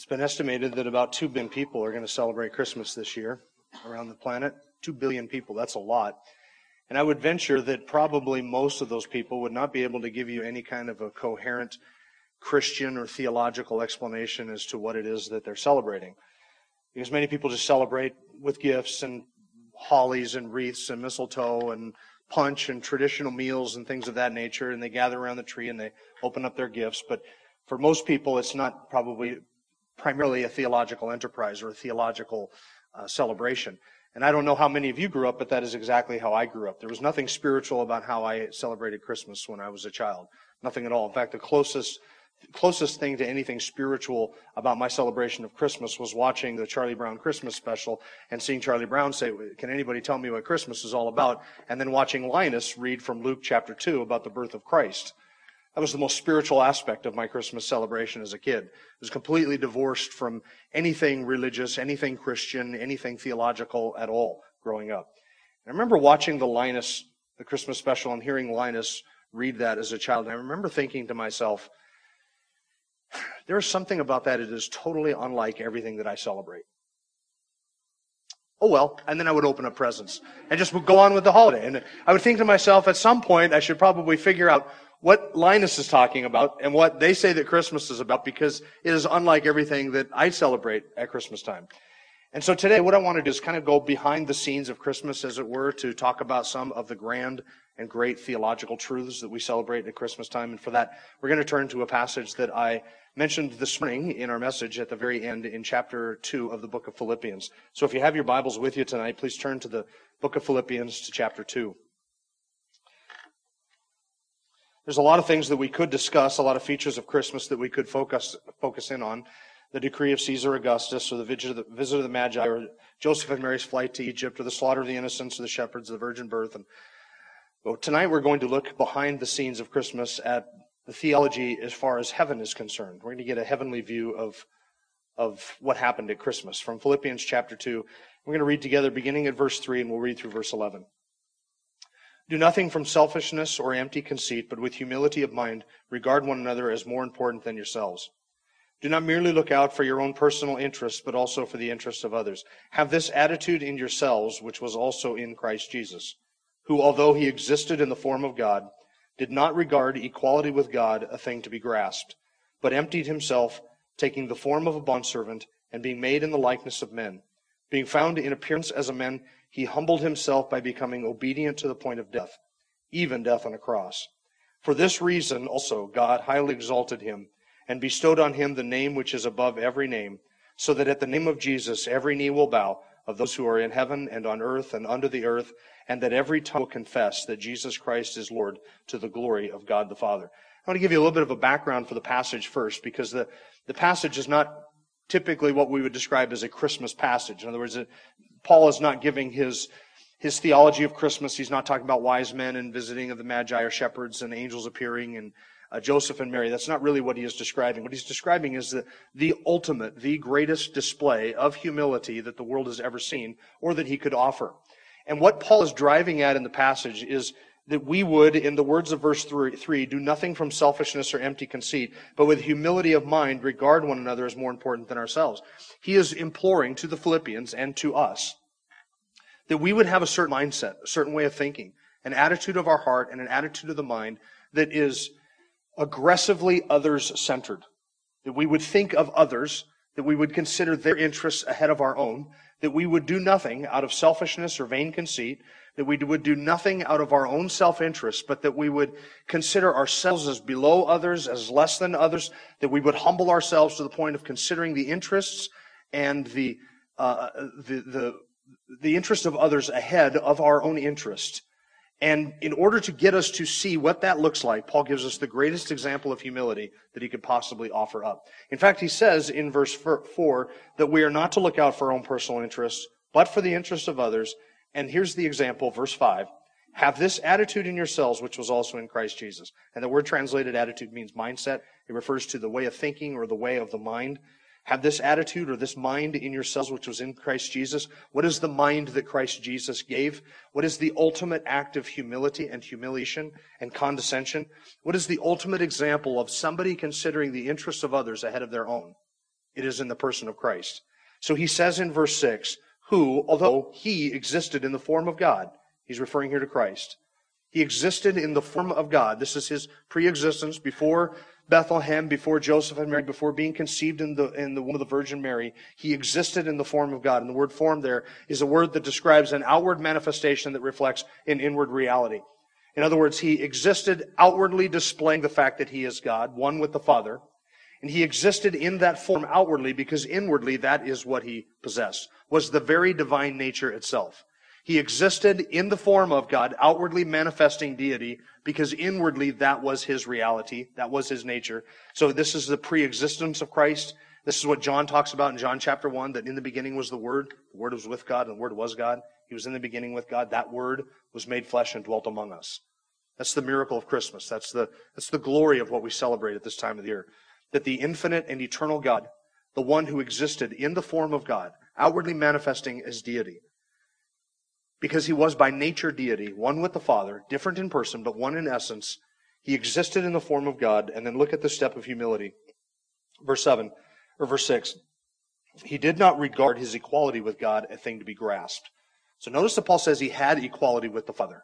It's been estimated that about 2 billion people are going to celebrate Christmas this year around the planet. 2 billion people, that's a lot. And I would venture that probably most of those people would not be able to give you any kind of a coherent Christian or theological explanation as to what it is that they're celebrating. Because many people just celebrate with gifts and hollies and wreaths and mistletoe and punch and traditional meals and things of that nature, and they gather around the tree and they open up their gifts. But for most people, it's not probably primarily a theological enterprise or a theological uh, celebration. And I don't know how many of you grew up, but that is exactly how I grew up. There was nothing spiritual about how I celebrated Christmas when I was a child. Nothing at all. In fact, the closest closest thing to anything spiritual about my celebration of Christmas was watching the Charlie Brown Christmas special and seeing Charlie Brown say, Can anybody tell me what Christmas is all about? And then watching Linus read from Luke chapter 2 about the birth of Christ. That was the most spiritual aspect of my Christmas celebration as a kid. It was completely divorced from anything religious, anything Christian, anything theological at all growing up. And I remember watching the Linus, the Christmas special, and hearing Linus read that as a child. And I remember thinking to myself, there is something about that that is totally unlike everything that I celebrate. Oh well, and then I would open up presents and just go on with the holiday. And I would think to myself, at some point, I should probably figure out what Linus is talking about and what they say that Christmas is about because it is unlike everything that I celebrate at Christmas time. And so today, what I want to do is kind of go behind the scenes of Christmas, as it were, to talk about some of the grand and great theological truths that we celebrate at Christmas time. And for that, we're going to turn to a passage that I mentioned this morning in our message at the very end in chapter 2 of the book of Philippians. So if you have your Bibles with you tonight, please turn to the book of Philippians to chapter 2. There's a lot of things that we could discuss, a lot of features of Christmas that we could focus, focus in on. The decree of Caesar Augustus, or the visit, of the visit of the Magi, or Joseph and Mary's flight to Egypt, or the slaughter of the innocents, or the shepherds, the virgin birth. And but tonight we're going to look behind the scenes of Christmas at the theology as far as heaven is concerned. We're going to get a heavenly view of, of what happened at Christmas from Philippians chapter 2. We're going to read together beginning at verse 3 and we'll read through verse 11. Do nothing from selfishness or empty conceit, but with humility of mind, regard one another as more important than yourselves. Do not merely look out for your own personal interests, but also for the interests of others. Have this attitude in yourselves, which was also in Christ Jesus, who, although he existed in the form of God, did not regard equality with God a thing to be grasped, but emptied himself, taking the form of a bondservant, and being made in the likeness of men. Being found in appearance as a man, he humbled himself by becoming obedient to the point of death, even death on a cross. For this reason also God highly exalted him and bestowed on him the name which is above every name, so that at the name of Jesus every knee will bow of those who are in heaven and on earth and under the earth, and that every tongue will confess that Jesus Christ is Lord to the glory of God the Father. I want to give you a little bit of a background for the passage first, because the, the passage is not typically what we would describe as a Christmas passage. In other words, Paul is not giving his his theology of Christmas. He's not talking about wise men and visiting of the magi or shepherds and angels appearing and uh, Joseph and Mary. That's not really what he is describing. What he's describing is the, the ultimate, the greatest display of humility that the world has ever seen or that he could offer. And what Paul is driving at in the passage is that we would, in the words of verse 3, do nothing from selfishness or empty conceit, but with humility of mind regard one another as more important than ourselves. He is imploring to the Philippians and to us that we would have a certain mindset, a certain way of thinking, an attitude of our heart and an attitude of the mind that is aggressively others centered. That we would think of others, that we would consider their interests ahead of our own, that we would do nothing out of selfishness or vain conceit, that we would do nothing out of our own self-interest, but that we would consider ourselves as below others, as less than others, that we would humble ourselves to the point of considering the interests and the, uh, the, the, the interest of others ahead of our own interest. And in order to get us to see what that looks like, Paul gives us the greatest example of humility that he could possibly offer up. In fact, he says in verse 4 that we are not to look out for our own personal interests, but for the interests of others. And here's the example, verse 5. Have this attitude in yourselves, which was also in Christ Jesus. And the word translated attitude means mindset. It refers to the way of thinking or the way of the mind. Have this attitude or this mind in yourselves, which was in Christ Jesus. What is the mind that Christ Jesus gave? What is the ultimate act of humility and humiliation and condescension? What is the ultimate example of somebody considering the interests of others ahead of their own? It is in the person of Christ. So he says in verse 6, who, although he existed in the form of God, he's referring here to Christ, he existed in the form of God. This is his pre-existence before Bethlehem, before Joseph and Mary, before being conceived in the, in the womb of the Virgin Mary, he existed in the form of God. And the word form there is a word that describes an outward manifestation that reflects an inward reality. In other words, he existed outwardly displaying the fact that he is God, one with the Father. And he existed in that form outwardly because inwardly that is what he possessed, was the very divine nature itself. He existed in the form of God, outwardly manifesting deity, because inwardly that was his reality. That was his nature. So this is the pre-existence of Christ. This is what John talks about in John chapter 1, that in the beginning was the Word. The Word was with God, and the Word was God. He was in the beginning with God. That Word was made flesh and dwelt among us. That's the miracle of Christmas. That's the, that's the glory of what we celebrate at this time of the year. That the infinite and eternal God, the one who existed in the form of God, outwardly manifesting as deity, because he was by nature deity, one with the Father, different in person, but one in essence. He existed in the form of God. And then look at the step of humility. Verse 7, or verse 6. He did not regard his equality with God a thing to be grasped. So notice that Paul says he had equality with the Father.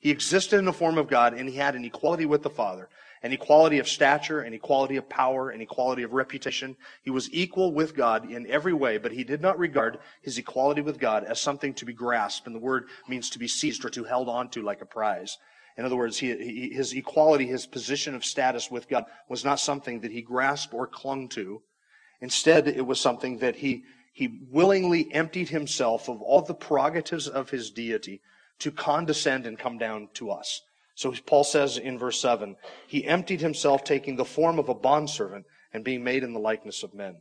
He existed in the form of God and he had an equality with the Father an equality of stature, and equality of power, and equality of reputation. He was equal with God in every way, but he did not regard his equality with God as something to be grasped. And the word means to be seized or to held onto like a prize. In other words, he, he, his equality, his position of status with God was not something that he grasped or clung to. Instead, it was something that he, he willingly emptied himself of all the prerogatives of his deity to condescend and come down to us. So Paul says in verse 7, he emptied himself, taking the form of a bondservant and being made in the likeness of men.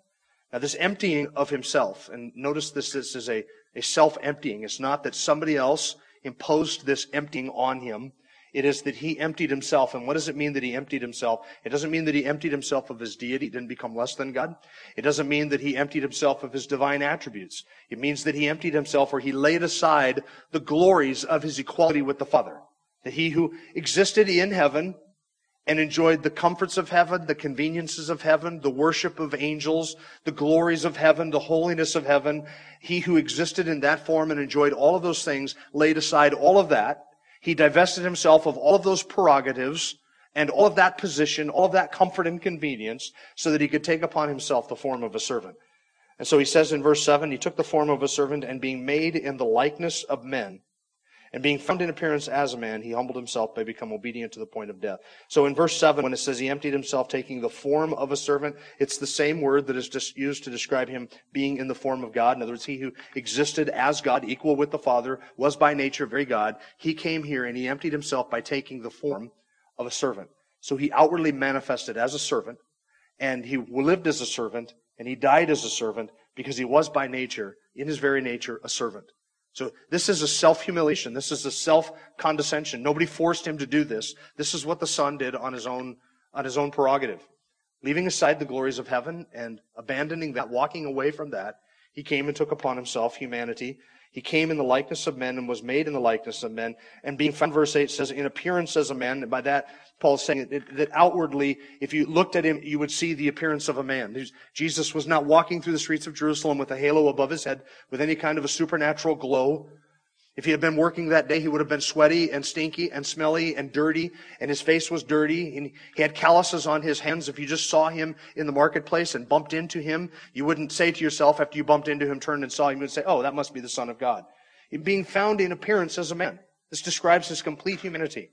Now, this emptying of himself, and notice this, this is a, a self emptying. It's not that somebody else imposed this emptying on him. It is that he emptied himself. And what does it mean that he emptied himself? It doesn't mean that he emptied himself of his deity, didn't become less than God. It doesn't mean that he emptied himself of his divine attributes. It means that he emptied himself or he laid aside the glories of his equality with the Father. That he who existed in heaven and enjoyed the comforts of heaven, the conveniences of heaven, the worship of angels, the glories of heaven, the holiness of heaven, he who existed in that form and enjoyed all of those things laid aside all of that. He divested himself of all of those prerogatives and all of that position, all of that comfort and convenience so that he could take upon himself the form of a servant. And so he says in verse 7, he took the form of a servant and being made in the likeness of men, and being found in appearance as a man, he humbled himself by becoming obedient to the point of death. So in verse 7, when it says he emptied himself, taking the form of a servant, it's the same word that is just used to describe him being in the form of God. In other words, he who existed as God, equal with the Father, was by nature very God. He came here and he emptied himself by taking the form of a servant. So he outwardly manifested as a servant, and he lived as a servant, and he died as a servant because he was by nature, in his very nature, a servant. So this is a self-humiliation. This is a self-condescension. Nobody forced him to do this. This is what the Son did on his own, on his own prerogative. Leaving aside the glories of heaven and abandoning that, walking away from that, he came and took upon himself humanity he came in the likeness of men and was made in the likeness of men. And being found, verse 8 says, in appearance as a man. And by that, Paul is saying that, that outwardly, if you looked at him, you would see the appearance of a man. Jesus was not walking through the streets of Jerusalem with a halo above his head, with any kind of a supernatural glow. If he had been working that day, he would have been sweaty and stinky and smelly and dirty, and his face was dirty, and he had calluses on his hands. If you just saw him in the marketplace and bumped into him, you wouldn't say to yourself after you bumped into him, turned and saw him, you would say, oh, that must be the Son of God. Being found in appearance as a man. This describes his complete humanity.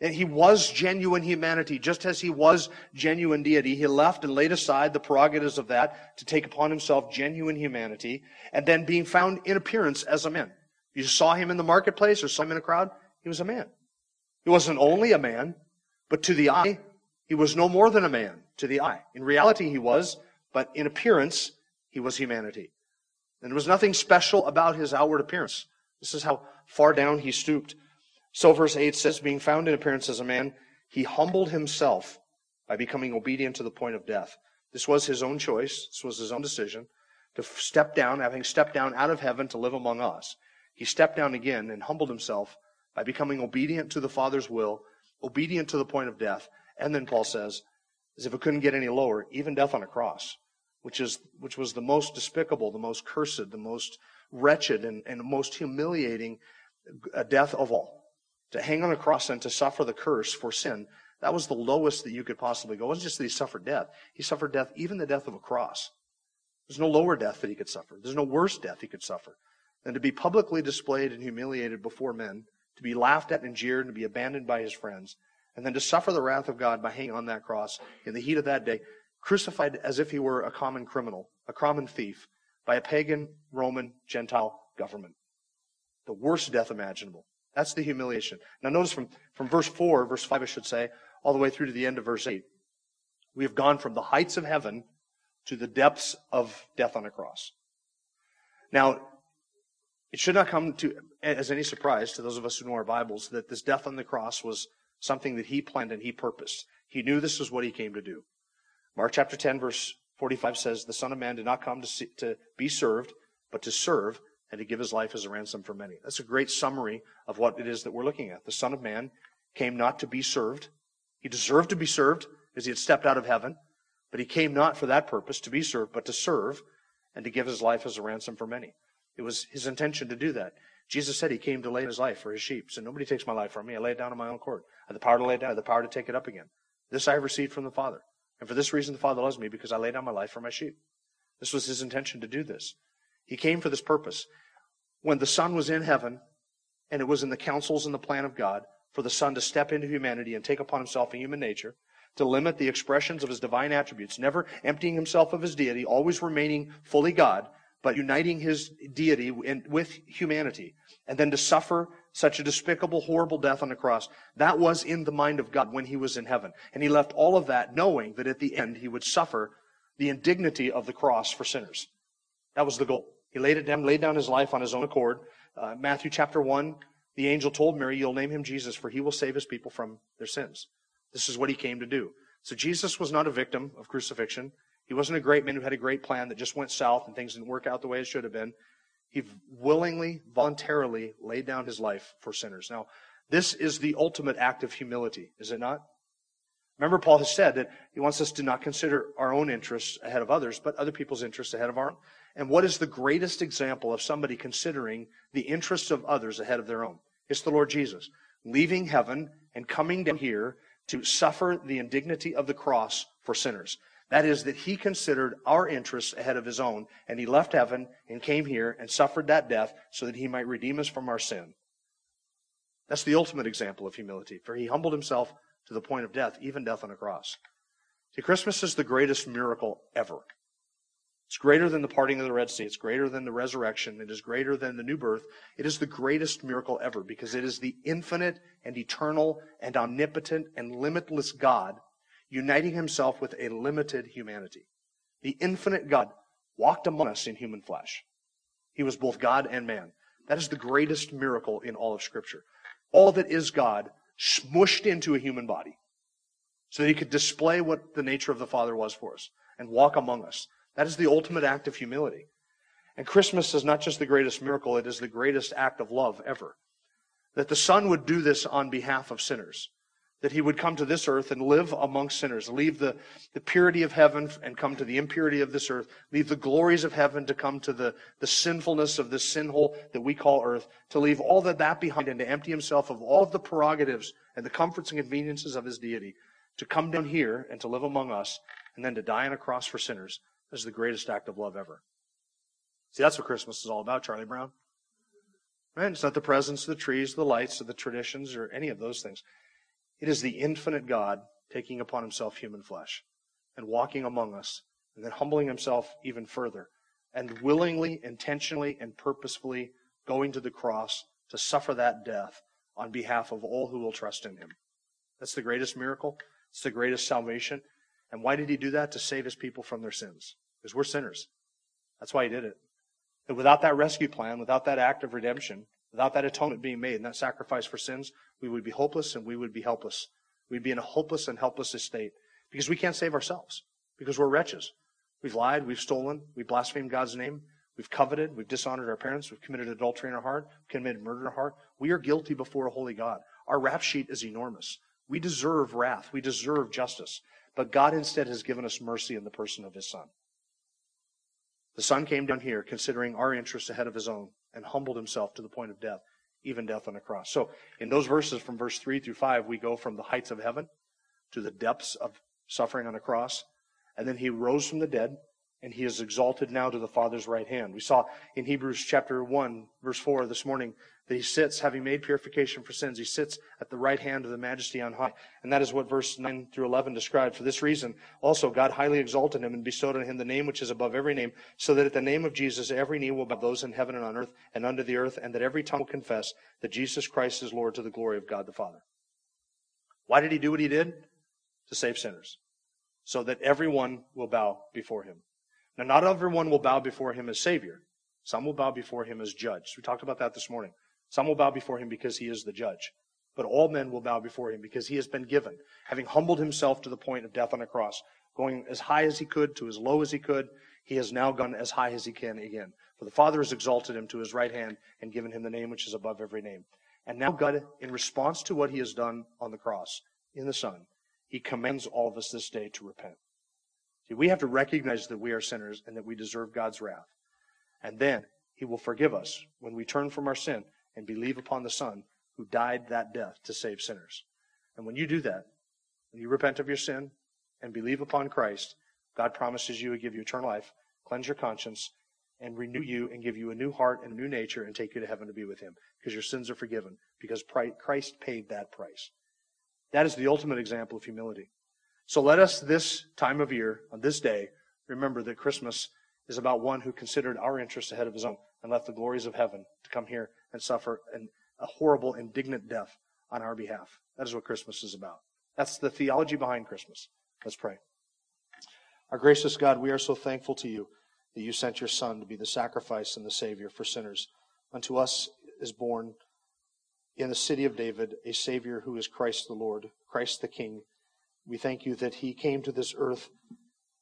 And he was genuine humanity, just as he was genuine deity. He left and laid aside the prerogatives of that to take upon himself genuine humanity, and then being found in appearance as a man. You saw him in the marketplace or saw him in a crowd, he was a man. He wasn't only a man, but to the eye, he was no more than a man to the eye. In reality, he was, but in appearance, he was humanity. And there was nothing special about his outward appearance. This is how far down he stooped. So verse 8 says, being found in appearance as a man, he humbled himself by becoming obedient to the point of death. This was his own choice. This was his own decision to step down, having stepped down out of heaven to live among us. He stepped down again and humbled himself by becoming obedient to the Father's will, obedient to the point of death. And then Paul says, as if it couldn't get any lower, even death on a cross, which is which was the most despicable, the most cursed, the most wretched, and, and most humiliating uh, death of all. To hang on a cross and to suffer the curse for sin, that was the lowest that you could possibly go. It wasn't just that he suffered death. He suffered death, even the death of a cross. There's no lower death that he could suffer. There's no worse death he could suffer than to be publicly displayed and humiliated before men to be laughed at and jeered and to be abandoned by his friends, and then to suffer the wrath of God by hanging on that cross in the heat of that day, crucified as if he were a common criminal, a common thief, by a pagan Roman Gentile government. The worst death imaginable. That's the humiliation. Now notice from, from verse 4, verse 5 I should say, all the way through to the end of verse 8. We have gone from the heights of heaven to the depths of death on a cross. Now, it should not come to, as any surprise to those of us who know our Bibles that this death on the cross was something that he planned and he purposed. He knew this was what he came to do. Mark chapter 10, verse 45 says, The Son of Man did not come to, see, to be served, but to serve and to give his life as a ransom for many. That's a great summary of what it is that we're looking at. The Son of Man came not to be served. He deserved to be served as he had stepped out of heaven, but he came not for that purpose, to be served, but to serve and to give his life as a ransom for many. It was his intention to do that. Jesus said he came to lay his life for his sheep. So nobody takes my life from me. I lay it down on my own accord. I have the power to lay it down. I have the power to take it up again. This I have received from the Father. And for this reason the Father loves me, because I lay down my life for my sheep. This was his intention to do this. He came for this purpose. When the Son was in heaven, and it was in the counsels and the plan of God for the Son to step into humanity and take upon himself a human nature, to limit the expressions of his divine attributes, never emptying himself of his deity, always remaining fully God, but uniting his deity with humanity, and then to suffer such a despicable, horrible death on the cross. That was in the mind of God when he was in heaven. And he left all of that knowing that at the end he would suffer the indignity of the cross for sinners. That was the goal. He laid it down, laid down his life on his own accord. Uh, Matthew chapter 1, the angel told Mary, You'll name him Jesus, for he will save his people from their sins. This is what he came to do. So Jesus was not a victim of crucifixion. He wasn't a great man who had a great plan that just went south and things didn't work out the way it should have been. He willingly, voluntarily laid down his life for sinners. Now, this is the ultimate act of humility, is it not? Remember, Paul has said that he wants us to not consider our own interests ahead of others, but other people's interests ahead of our own. And what is the greatest example of somebody considering the interests of others ahead of their own? It's the Lord Jesus, leaving heaven and coming down here to suffer the indignity of the cross for sinners. That is, that he considered our interests ahead of his own, and he left heaven and came here and suffered that death so that he might redeem us from our sin. That's the ultimate example of humility, for he humbled himself to the point of death, even death on a cross. See, Christmas is the greatest miracle ever. It's greater than the parting of the Red Sea. It's greater than the resurrection. It is greater than the new birth. It is the greatest miracle ever because it is the infinite and eternal and omnipotent and limitless God uniting himself with a limited humanity. The infinite God walked among us in human flesh. He was both God and man. That is the greatest miracle in all of Scripture. All that is God smushed into a human body so that he could display what the nature of the Father was for us and walk among us. That is the ultimate act of humility. And Christmas is not just the greatest miracle, it is the greatest act of love ever. That the Son would do this on behalf of sinners that he would come to this earth and live among sinners, leave the, the purity of heaven and come to the impurity of this earth, leave the glories of heaven to come to the, the sinfulness of this sin hole that we call earth, to leave all of that behind and to empty himself of all of the prerogatives and the comforts and conveniences of his deity, to come down here and to live among us, and then to die on a cross for sinners is the greatest act of love ever. See, that's what Christmas is all about, Charlie Brown. Right? It's not the presents, the trees, the lights, or the traditions, or any of those things. It is the infinite God taking upon himself human flesh and walking among us and then humbling himself even further and willingly, intentionally, and purposefully going to the cross to suffer that death on behalf of all who will trust in him. That's the greatest miracle. It's the greatest salvation. And why did he do that? To save his people from their sins. Because we're sinners. That's why he did it. And without that rescue plan, without that act of redemption, without that atonement being made and that sacrifice for sins, we would be hopeless and we would be helpless. We'd be in a hopeless and helpless state because we can't save ourselves because we're wretches. We've lied, we've stolen, we've blasphemed God's name, we've coveted, we've dishonored our parents, we've committed adultery in our heart, committed murder in our heart. We are guilty before a holy God. Our rap sheet is enormous. We deserve wrath, we deserve justice. But God instead has given us mercy in the person of His Son. The Son came down here considering our interests ahead of His own and humbled Himself to the point of death, even death on a cross. So in those verses from verse 3 through 5, we go from the heights of heaven to the depths of suffering on a cross. And then He rose from the dead and he is exalted now to the Father's right hand. We saw in Hebrews chapter 1, verse 4 this morning that he sits, having made purification for sins, he sits at the right hand of the majesty on high. And that is what verse 9 through 11 described. For this reason, also God highly exalted him and bestowed on him the name which is above every name, so that at the name of Jesus every knee will bow, those in heaven and on earth and under the earth, and that every tongue will confess that Jesus Christ is Lord to the glory of God the Father. Why did he do what he did? To save sinners, so that everyone will bow before him. Now, not everyone will bow before him as Savior. Some will bow before him as judge. We talked about that this morning. Some will bow before him because he is the judge. But all men will bow before him because he has been given, having humbled himself to the point of death on a cross, going as high as he could to as low as he could. He has now gone as high as he can again. For the Father has exalted him to his right hand and given him the name which is above every name. And now God, in response to what he has done on the cross in the Son, he commands all of us this day to repent. See, we have to recognize that we are sinners and that we deserve God's wrath. And then He will forgive us when we turn from our sin and believe upon the Son who died that death to save sinners. And when you do that, when you repent of your sin and believe upon Christ, God promises you to give you eternal life, cleanse your conscience, and renew you and give you a new heart and a new nature and take you to heaven to be with Him because your sins are forgiven because Christ paid that price. That is the ultimate example of humility. So let us this time of year, on this day, remember that Christmas is about one who considered our interests ahead of his own and left the glories of heaven to come here and suffer an, a horrible, indignant death on our behalf. That is what Christmas is about. That's the theology behind Christmas. Let's pray. Our gracious God, we are so thankful to you that you sent your Son to be the sacrifice and the Savior for sinners. Unto us is born in the city of David a Savior who is Christ the Lord, Christ the King we thank you that he came to this earth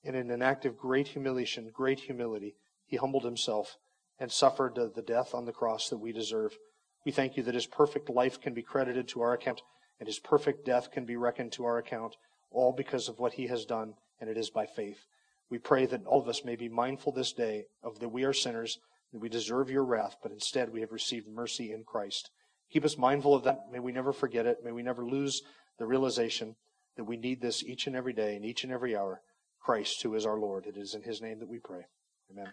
and in an act of great humiliation, great humility, he humbled himself and suffered the death on the cross that we deserve. We thank you that his perfect life can be credited to our account and his perfect death can be reckoned to our account, all because of what he has done, and it is by faith. We pray that all of us may be mindful this day of that we are sinners, that we deserve your wrath, but instead we have received mercy in Christ. Keep us mindful of that. May we never forget it. May we never lose the realization that we need this each and every day and each and every hour. Christ, who is our Lord. It is in his name that we pray. Amen.